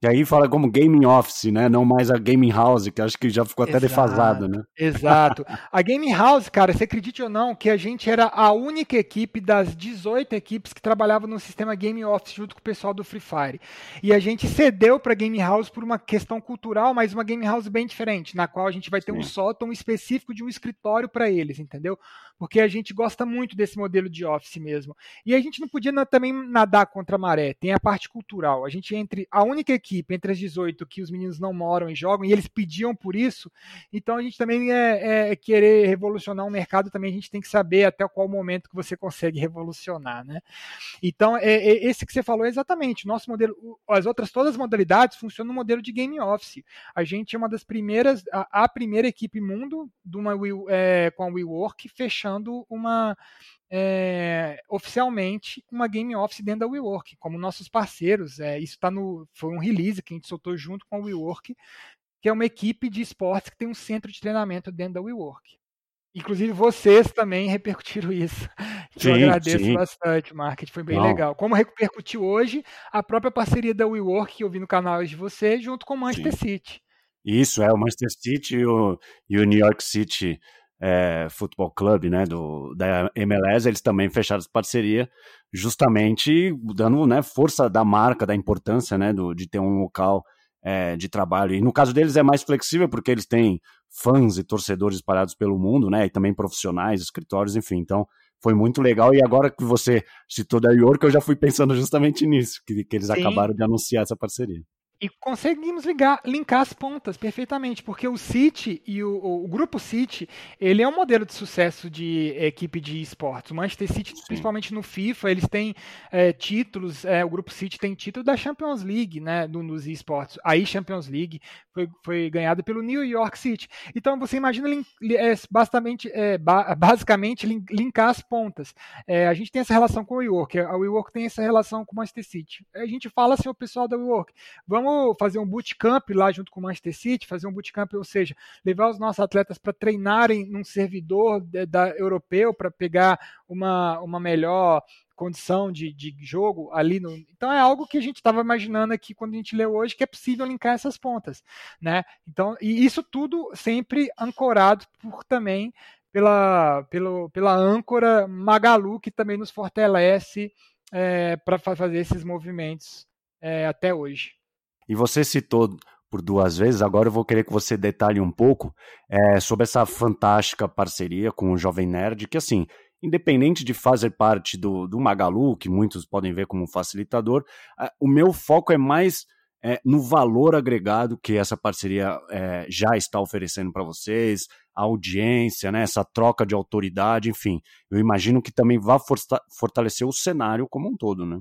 E aí fala como gaming office, né? Não mais a gaming house, que acho que já ficou até exato, defasada, né? Exato. A gaming house, cara, você acredite ou não, que a gente era a única equipe das 18 equipes que trabalhava no sistema gaming office junto com o pessoal do Free Fire. E a gente cedeu para gaming house por uma questão cultural, mas uma gaming house bem diferente, na qual a gente vai ter Sim. um sótão específico de um escritório para eles, entendeu? Porque a gente gosta muito desse modelo de office mesmo. E a gente não podia também nadar contra a maré. Tem a parte cultural. A gente entre a única equipe entre as 18 que os meninos não moram e jogam, e eles pediam por isso. Então a gente também é, é, querer revolucionar o mercado, também a gente tem que saber até qual momento que você consegue revolucionar, né? Então, é, é esse que você falou é exatamente. Nosso modelo, as outras todas as modalidades funcionam no modelo de game office. A gente é uma das primeiras, a, a primeira equipe mundo de uma, é, com a WeWork fechando uma é, oficialmente uma game office dentro da WeWork, como nossos parceiros. É, isso tá no, foi um release que a gente soltou junto com a WeWork, que é uma equipe de esportes que tem um centro de treinamento dentro da WeWork. Inclusive vocês também repercutiram <laughs> isso. Sim, Eu agradeço sim. bastante, Market, foi bem Não. legal. Como repercutiu hoje a própria parceria da WeWork que eu vi no canal de vocês, junto com o Manchester sim. City. Isso, é, o Manchester City e o, e o New York City é, Futebol Club, né, do, da MLS, eles também fecharam parceria, justamente dando né, força da marca, da importância né, do, de ter um local é, de trabalho. E no caso deles é mais flexível, porque eles têm fãs e torcedores espalhados pelo mundo, né, e também profissionais, escritórios, enfim. Então, foi muito legal. E agora que você citou da York, eu já fui pensando justamente nisso, que, que eles Sim. acabaram de anunciar essa parceria. E conseguimos ligar, linkar as pontas perfeitamente, porque o City e o, o, grupo City, ele é um modelo de sucesso de equipe de esportes. O Manchester City, Sim. principalmente no FIFA, eles têm é, títulos, é, o grupo City tem título da Champions League, né, do, nos esportes. Aí Champions League foi, foi ganhada pelo New York City. Então você imagina é, basicamente, é, basicamente linkar as pontas. A gente tem essa relação com o WeWork, a WeWork tem essa relação com o Manchester City. A gente fala assim, o pessoal da WeWork, vamos vamos fazer um bootcamp lá junto com o Manchester City, fazer um bootcamp, ou seja, levar os nossos atletas para treinarem num servidor da, da europeu para pegar uma, uma melhor condição de, de jogo ali no. Então é algo que a gente estava imaginando aqui quando a gente leu hoje que é possível linkar essas pontas, né? Então e isso tudo sempre ancorado por também pela, pelo, pela âncora Magalu que também nos fortalece é, para fazer esses movimentos é, até hoje. E você citou por duas vezes, agora eu vou querer que você detalhe um pouco é, sobre essa fantástica parceria com o Jovem Nerd, que assim, independente de fazer parte do, do Magalu, que muitos podem ver como um facilitador, o meu foco é mais é, no valor agregado que essa parceria é, já está oferecendo para vocês, a audiência, né, essa troca de autoridade, enfim, eu imagino que também vai fortalecer o cenário como um todo, né?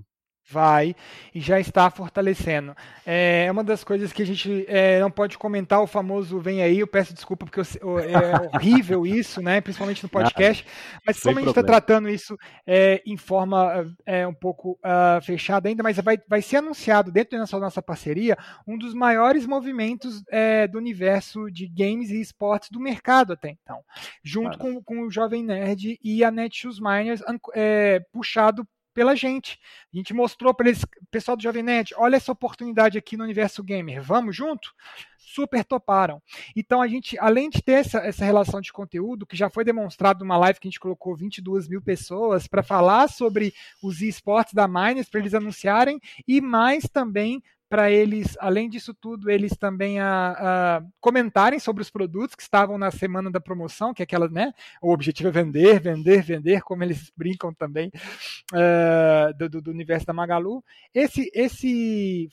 Vai e já está fortalecendo. É uma das coisas que a gente é, não pode comentar, o famoso vem aí, eu peço desculpa porque eu, é <laughs> horrível isso, né? Principalmente no podcast. Mas como a gente está tratando isso é, em forma é, um pouco uh, fechada ainda, mas vai, vai ser anunciado dentro da nossa, nossa parceria um dos maiores movimentos é, do universo de games e esportes do mercado até então. Junto com, com o Jovem Nerd e a Netshoes Miners, é, puxado pela gente. A gente mostrou para eles, pessoal do Jovem Nerd, olha essa oportunidade aqui no universo gamer, vamos junto? Super toparam. Então a gente, além de ter essa, essa relação de conteúdo, que já foi demonstrado numa live que a gente colocou 22 mil pessoas para falar sobre os esportes da Miners, para eles anunciarem, e mais também para eles, além disso tudo, eles também a, a, comentarem sobre os produtos que estavam na semana da promoção, que é aquela, né? O objetivo é vender, vender, vender, como eles <laughs> brincam também uh, do, do, universo da Magalu. Esse, esse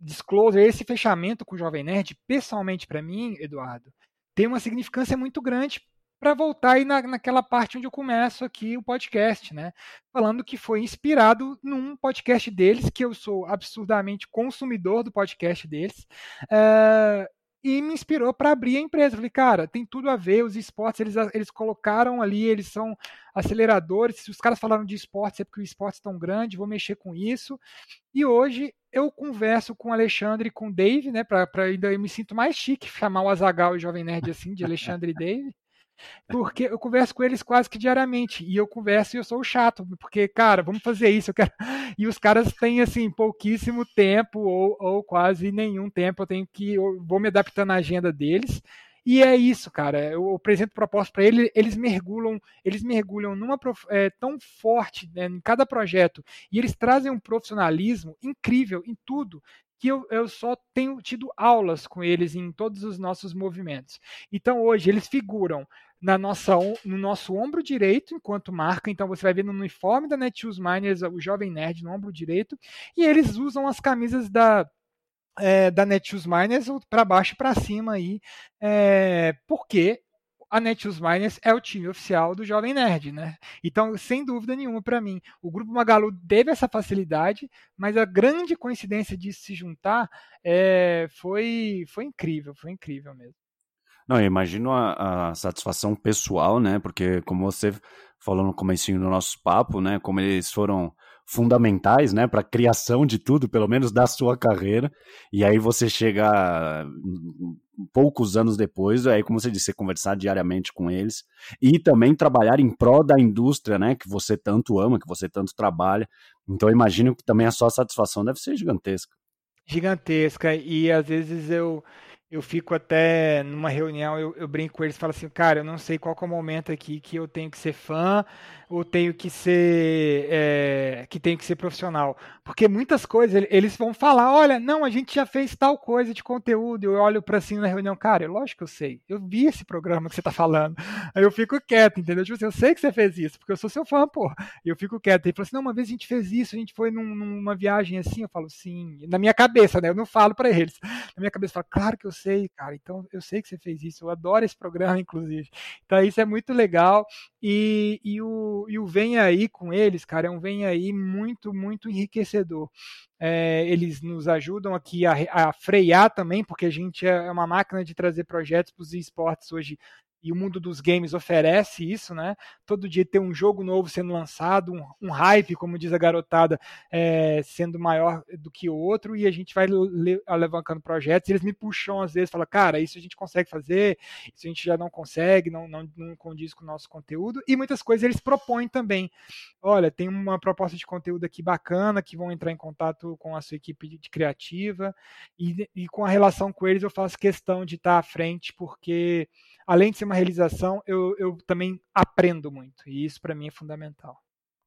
disclosure, esse fechamento com o Jovem Nerd, pessoalmente para mim, Eduardo, tem uma significância muito grande para voltar aí na, naquela parte onde eu começo aqui o podcast, né? Falando que foi inspirado num podcast deles, que eu sou absurdamente consumidor do podcast deles. Uh, e me inspirou para abrir a empresa. Falei, cara, tem tudo a ver, os esportes, eles, eles colocaram ali, eles são aceleradores. Se os caras falaram de esportes, é porque o esporte é tão grande, vou mexer com isso. E hoje eu converso com o Alexandre e com o Dave, né? Para ainda eu me sinto mais chique chamar o Azagal e o Jovem Nerd assim, de Alexandre e Dave. Porque eu converso com eles quase que diariamente. E eu converso e eu sou chato. Porque, cara, vamos fazer isso. Eu quero... <laughs> E os caras têm, assim, pouquíssimo tempo ou, ou quase nenhum tempo. Eu tenho que. Eu vou me adaptando na agenda deles. E é isso, cara. Eu apresento proposta para eles, eles mergulham, eles mergulham numa é, tão forte né, em cada projeto e eles trazem um profissionalismo incrível em tudo que eu, eu só tenho tido aulas com eles em todos os nossos movimentos. Então hoje eles figuram na nossa, no nosso ombro direito, enquanto marca. Então você vai ver no uniforme da Netshoes Miners o Jovem Nerd no ombro direito. E eles usam as camisas da, é, da Netshoes Miners para baixo e para cima aí, é, porque a Netshoes Miners é o time oficial do Jovem Nerd, né? Então, sem dúvida nenhuma para mim, o Grupo Magalu teve essa facilidade, mas a grande coincidência de se juntar é, foi, foi incrível, foi incrível mesmo. Não, eu imagino a, a, satisfação pessoal, né? Porque como você falou no começo do nosso papo, né? Como eles foram fundamentais, né, para a criação de tudo, pelo menos da sua carreira. E aí você chega poucos anos depois, aí como você disse, conversar diariamente com eles e também trabalhar em prol da indústria, né, que você tanto ama, que você tanto trabalha. Então eu imagino que também a sua satisfação deve ser gigantesca. Gigantesca e às vezes eu eu fico até numa reunião, eu, eu brinco com eles e falo assim, cara, eu não sei qual é o momento aqui que eu tenho que ser fã ou tenho que ser é, que tenho que ser profissional. Porque muitas coisas eles vão falar, olha, não, a gente já fez tal coisa de conteúdo. Eu olho para cima na reunião, cara, lógico que eu sei. Eu vi esse programa que você tá falando. <laughs> Aí eu fico quieto, entendeu? Tipo assim, eu sei que você fez isso, porque eu sou seu fã, pô. E eu fico quieto. Ele falou assim, não, uma vez a gente fez isso, a gente foi num, numa viagem assim. Eu falo, sim. Na minha cabeça, né? Eu não falo para eles. Na minha cabeça, eu falo, claro que eu sei, cara. Então eu sei que você fez isso. Eu adoro esse programa, <laughs> inclusive. Então isso é muito legal. E, e, o, e o Vem Aí com eles, cara, é um Vem Aí muito, muito enriquecedor. É, eles nos ajudam aqui a, a, frear também, porque a gente é, é uma máquina de trazer projetos para os esportes hoje e o mundo dos games oferece isso, né? Todo dia tem um jogo novo sendo lançado, um, um hype, como diz a garotada, é, sendo maior do que o outro, e a gente vai le projetos. E eles me puxam às vezes, falam, cara, isso a gente consegue fazer, isso a gente já não consegue, não, não, não condiz com o nosso conteúdo. E muitas coisas eles propõem também. Olha, tem uma proposta de conteúdo aqui bacana, que vão entrar em contato com a sua equipe de, de criativa, e, e com a relação com eles eu faço questão de estar à frente, porque além de ser uma realização, eu, eu também aprendo muito. E isso para mim é fundamental.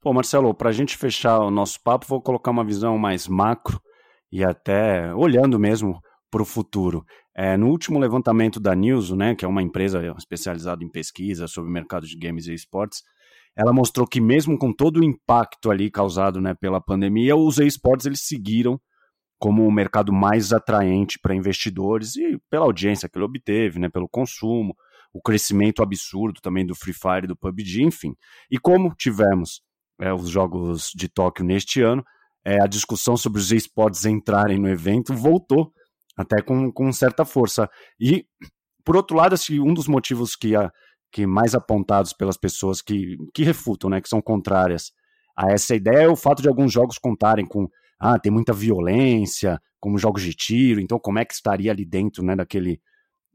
Pô, Marcelo, para a gente fechar o nosso papo, vou colocar uma visão mais macro e até olhando mesmo para o futuro. É, no último levantamento da Newso, né, que é uma empresa especializada em pesquisa sobre o mercado de games e esportes, ela mostrou que mesmo com todo o impacto ali causado né, pela pandemia, os esportes eles seguiram como o mercado mais atraente para investidores e pela audiência que ele obteve, né, pelo consumo, o crescimento absurdo também do Free Fire e do PUBG, enfim. E como tivemos é, os Jogos de Tóquio neste ano, é, a discussão sobre os esportes entrarem no evento voltou até com, com certa força. E, por outro lado, assim, um dos motivos que, a, que mais apontados pelas pessoas que, que refutam, né, que são contrárias a essa ideia, é o fato de alguns jogos contarem com ah, tem muita violência, como jogos de tiro, então como é que estaria ali dentro, né, daquele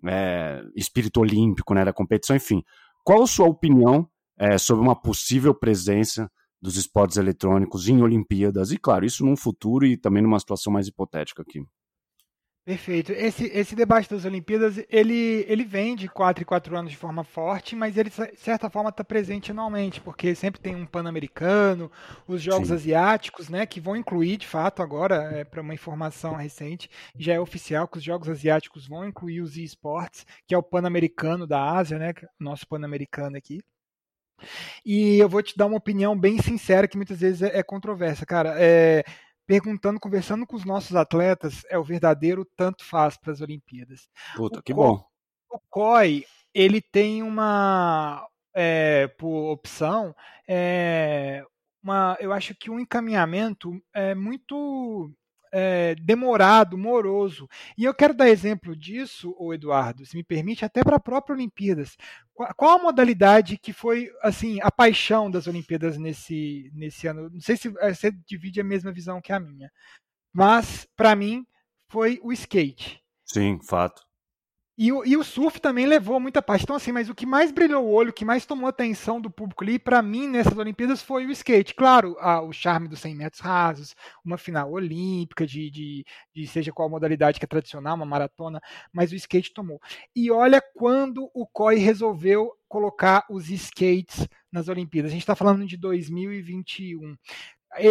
é, espírito olímpico, né, da competição, enfim. Qual a sua opinião é, sobre uma possível presença dos esportes eletrônicos em Olimpíadas? E claro, isso num futuro e também numa situação mais hipotética aqui. Perfeito. Esse, esse debate das Olimpíadas, ele, ele vem de 4 em 4 anos de forma forte, mas ele, de certa forma, está presente anualmente, porque sempre tem um Pan-Americano, os Jogos Sim. Asiáticos, né, que vão incluir, de fato, agora, é, para uma informação recente, já é oficial que os Jogos Asiáticos vão incluir os esportes, que é o Pan-Americano da Ásia, né, é nosso Pan-Americano aqui. E eu vou te dar uma opinião bem sincera, que muitas vezes é, é controversa, cara. É perguntando, conversando com os nossos atletas, é o verdadeiro tanto faz para as Olimpíadas. Puta, o que bom. O COI, ele tem uma, é, por opção, é, uma, eu acho que um encaminhamento é muito é, demorado, moroso. E eu quero dar exemplo disso, o Eduardo, se me permite, até para a própria Olimpíadas. Qual, a modalidade que foi assim a paixão das Olimpíadas nesse, nesse ano? Não sei se é, você divide a mesma visão que a minha, mas para mim foi o skate. Sim, fato. E o, e o surf também levou muita parte. Então, assim, mas o que mais brilhou o olho, o que mais tomou atenção do público ali, para mim, nessas Olimpíadas, foi o skate. Claro, a, o charme dos 100 metros rasos, uma final olímpica, de, de, de, seja qual modalidade que é tradicional, uma maratona, mas o skate tomou. E olha quando o COI resolveu colocar os skates nas Olimpíadas. A gente está falando de 2021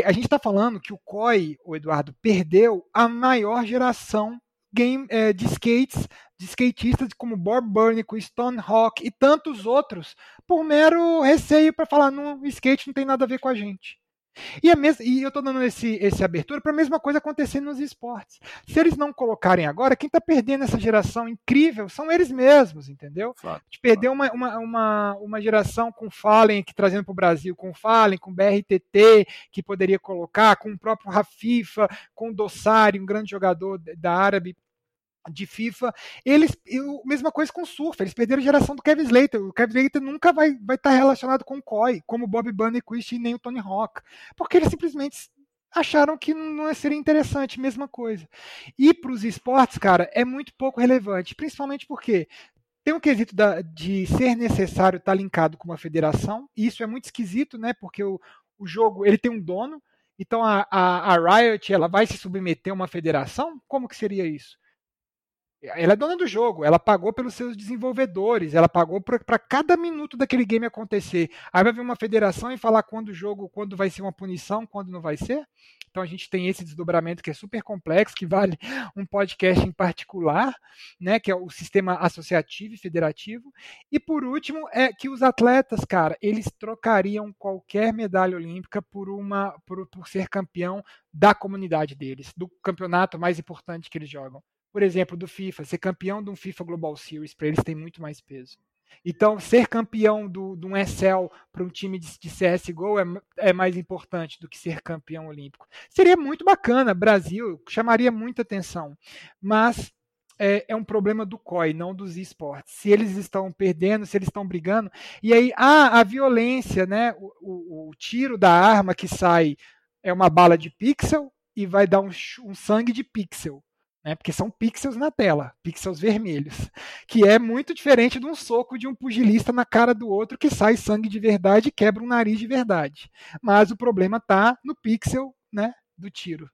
a gente está falando que o COI, o Eduardo, perdeu a maior geração game, é, de skates de skatistas como Bob Burnick, Stone Hawk e tantos outros, por mero receio para falar, no skate não tem nada a ver com a gente. E, a mes e eu estou dando esse, esse abertura para a mesma coisa acontecer nos esportes. Se eles não colocarem agora, quem está perdendo essa geração incrível são eles mesmos, entendeu? Claro, de perder claro. uma, uma, uma, uma, geração com Fallen, que trazendo para o Brasil, com Fallen, com BRTT, que poderia colocar, com o próprio Rafifa, com o Dossari, um grande jogador da Árabe de FIFA. Eles, eu, mesma coisa com o surf, eles perderam a geração do Kevin Slater. O Kevin Slater nunca vai estar vai tá relacionado com o Koi, como o Bob Burnquist e nem o Tony Hawk, porque eles simplesmente acharam que não seria interessante, mesma coisa. E para os esportes, cara, é muito pouco relevante, principalmente porque tem um quesito da, de ser necessário estar tá linkado com uma federação, e isso é muito esquisito, né? Porque o, o jogo ele tem um dono, então a, a, a Riot ela vai se submeter a uma federação? Como que seria isso? Ela é dona do jogo, ela pagou pelos seus desenvolvedores, ela pagou para cada minuto daquele game acontecer. Aí vai vir uma federação e falar quando o jogo, quando vai ser uma punição, quando não vai ser. Então a gente tem esse desdobramento que é super complexo, que vale um podcast em particular, né, que é o sistema associativo e federativo. E por último, é que os atletas, cara, eles trocariam qualquer medalha olímpica por uma por, por ser campeão da comunidade deles, do campeonato mais importante que eles jogam por exemplo, do FIFA, ser campeão de um FIFA Global Series, para eles tem muito mais peso. Então, ser campeão do, de um Excel para um time de, de CSGO é, é, mais importante do que ser campeão olímpico. Seria muito bacana, Brasil, chamaria muita atenção. Mas é, é, um problema do COI, não dos esportes. Se eles estão perdendo, se eles estão brigando. E aí, ah, a violência, né? O, o, o tiro da arma que sai é uma bala de pixel e vai dar um, um sangue de pixel né? Porque são pixels na tela, pixels vermelhos, que é muito diferente de um soco de um pugilista na cara do outro que sai sangue de verdade e quebra um nariz de verdade. Mas o problema está no pixel, né, do tiro.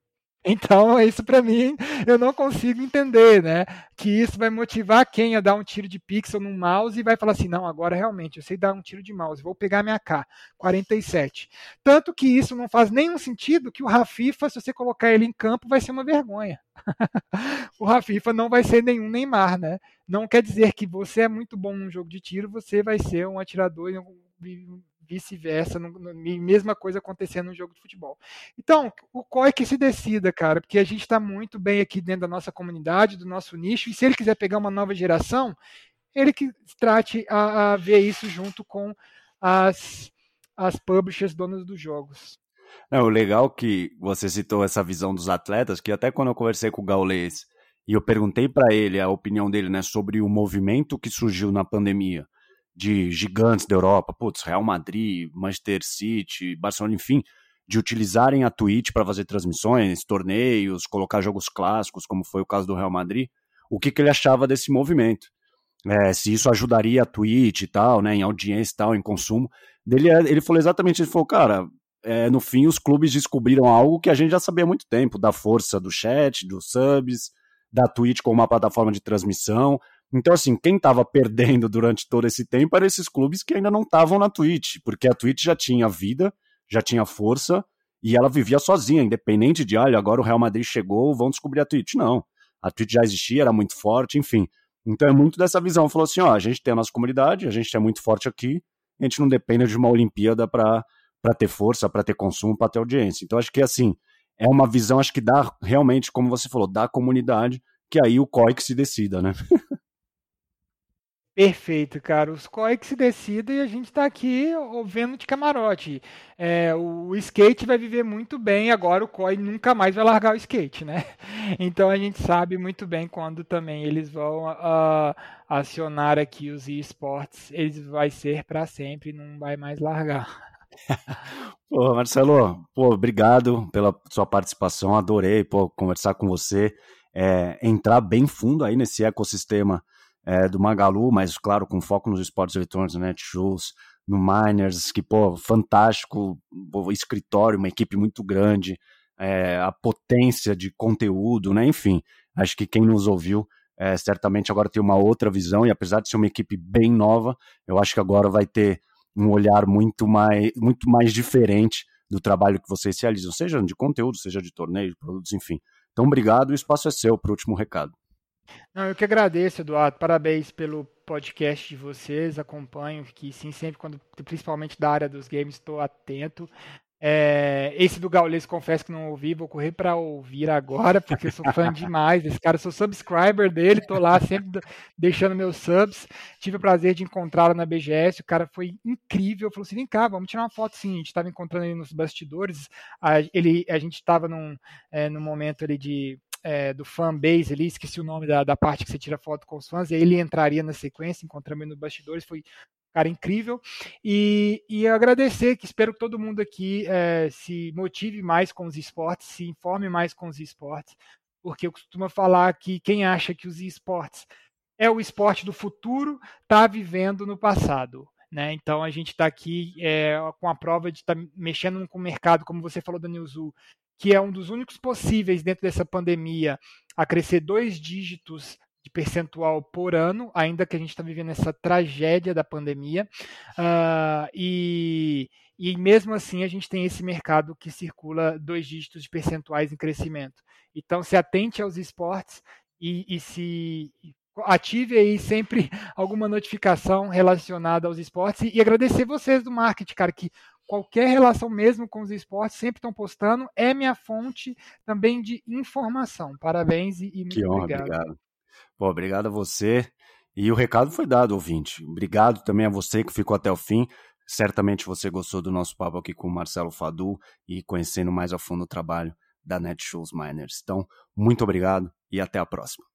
Então, <laughs> isso para mim, eu não consigo entender, né? Que isso vai motivar quem a dar um tiro de pixel no mouse e vai falar assim: não, agora realmente eu sei dar um tiro de mouse, vou pegar minha K47. Tanto que isso não faz nenhum sentido que o Rafifa, se você colocar ele em campo, vai ser uma vergonha. <laughs> o Rafifa não vai ser nenhum Neymar, né? Não quer dizer que você é muito bom num jogo de tiro, você vai ser um atirador vice-versa, mesma coisa acontecendo no jogo de futebol. Então, o qual é que se decida, cara, porque a gente está muito bem aqui dentro da nossa comunidade, do nosso nicho, e se ele quiser pegar uma nova geração, ele que trate a, a ver isso junto com as, as publishers donas dos jogos. É, o legal que você citou essa visão dos atletas, que até quando eu conversei com o Gaulês e eu perguntei para ele a opinião dele né, sobre o movimento que surgiu na pandemia de gigantes da Europa, putz, Real Madrid, Manchester City, Barcelona, enfim, de utilizarem a Twitch para fazer transmissões, torneios, colocar jogos clássicos, como foi o caso do Real Madrid, o que, que ele achava desse movimento. É, se isso ajudaria a Twitch e tal, né, em audiência e tal, em consumo. Ele, ele falou exatamente, ele falou, cara, é, no fim os clubes descobriram algo que a gente já sabia há muito tempo, da força do chat, dos subs, da Twitch como uma plataforma de transmissão. Então, assim, quem estava perdendo durante todo esse tempo eram esses clubes que ainda não estavam na Twitch, porque a Twitch já tinha vida, já tinha força, e ela vivia sozinha, independente de, olha, agora o Real Madrid chegou, vão descobrir a Twitch. Não, a Twitch já existia, era muito forte, enfim. Então é muito dessa visão. Falou assim, ó, a gente tem a nossa comunidade, a gente é muito forte aqui, a gente não depende de uma Olimpíada para ter força, para ter consumo, para ter audiência. Então acho que assim, é uma visão, acho que dá realmente, como você falou, da comunidade, que aí o COI que se decida, né? <laughs> Perfeito, cara. Os COI que se decidem e a gente está aqui vendo de camarote. É, o skate vai viver muito bem, agora o COI nunca mais vai largar o skate, né? <laughs> Então a gente sabe muito bem quando também eles vão uh, acionar aqui os esportes, eles vai ser para sempre, não vai mais largar. <laughs> pô, Marcelo, pô, obrigado pela sua participação, adorei pô, conversar com você, é, entrar bem fundo aí nesse ecossistema é, do Magalu, mas claro, com foco nos esportes eletrônicos, né, Netshoes, no Miners, que, pô, fantástico, pô, escritório, uma equipe muito grande, é, a potência de conteúdo, né, enfim, acho que quem nos ouviu é, certamente agora tem uma outra visão, e apesar de ser uma equipe bem nova, eu acho que agora vai ter um olhar muito mais, muito mais diferente do trabalho que vocês realizam, seja de conteúdo, seja de torneio, de produtos, enfim. Então, obrigado, o espaço é seu para o último recado. Não, eu que agradeço, Eduardo. Parabéns pelo podcast de vocês. Acompanho que sim, sempre quando, principalmente da área dos games, estou atento. É, esse do Gaules, confesso que não ouvi, vou correr para ouvir agora, porque sou fã <laughs> demais desse cara, sou subscriber dele, tô lá sempre deixando meus subs. Tive o prazer de encontrá-lo na BGS, o cara foi incrível, falou assim: vem cá, vamos tirar uma foto sim. A gente estava encontrando ele nos bastidores, a, ele, a gente estava num, é, num momento ali de é, do fanbase ali, esqueci o nome da, da parte que você tira foto com os fãs, e aí ele entraria na sequência, encontramos no bastidores, foi cara incrível. E, e agradecer, que espero que todo mundo aqui é, se motive mais com os esportes, se informe mais com os esportes, porque eu costumo falar que quem acha que os esportes é o esporte do futuro, está vivendo no passado. Né? Então a gente está aqui é, com a prova de estar tá mexendo com o mercado, como você falou da Newzoo, que é um dos únicos possíveis dentro dessa pandemia a crescer dois dígitos de percentual por ano, ainda que a gente está vivendo essa tragédia da pandemia. Uh, e, e mesmo assim a gente tem esse mercado que circula dois dígitos de percentuais em crescimento. Então se atente aos esportes e, e se ative aí sempre <laughs> alguma notificação relacionada aos esportes e, agradecer vocês do marketing, cara, que qualquer relação mesmo com os esportes, sempre estão postando. É minha fonte também de informação. Parabéns e, e muito honra, obrigado. obrigado. Pô, obrigado a você. E o recado foi dado, ouvinte. Obrigado também a você que ficou até o fim. Certamente você gostou do nosso papo aqui com o Marcelo Fadu e conhecendo mais a fundo o trabalho da Netshoes Miners. Então, muito obrigado e até a próxima.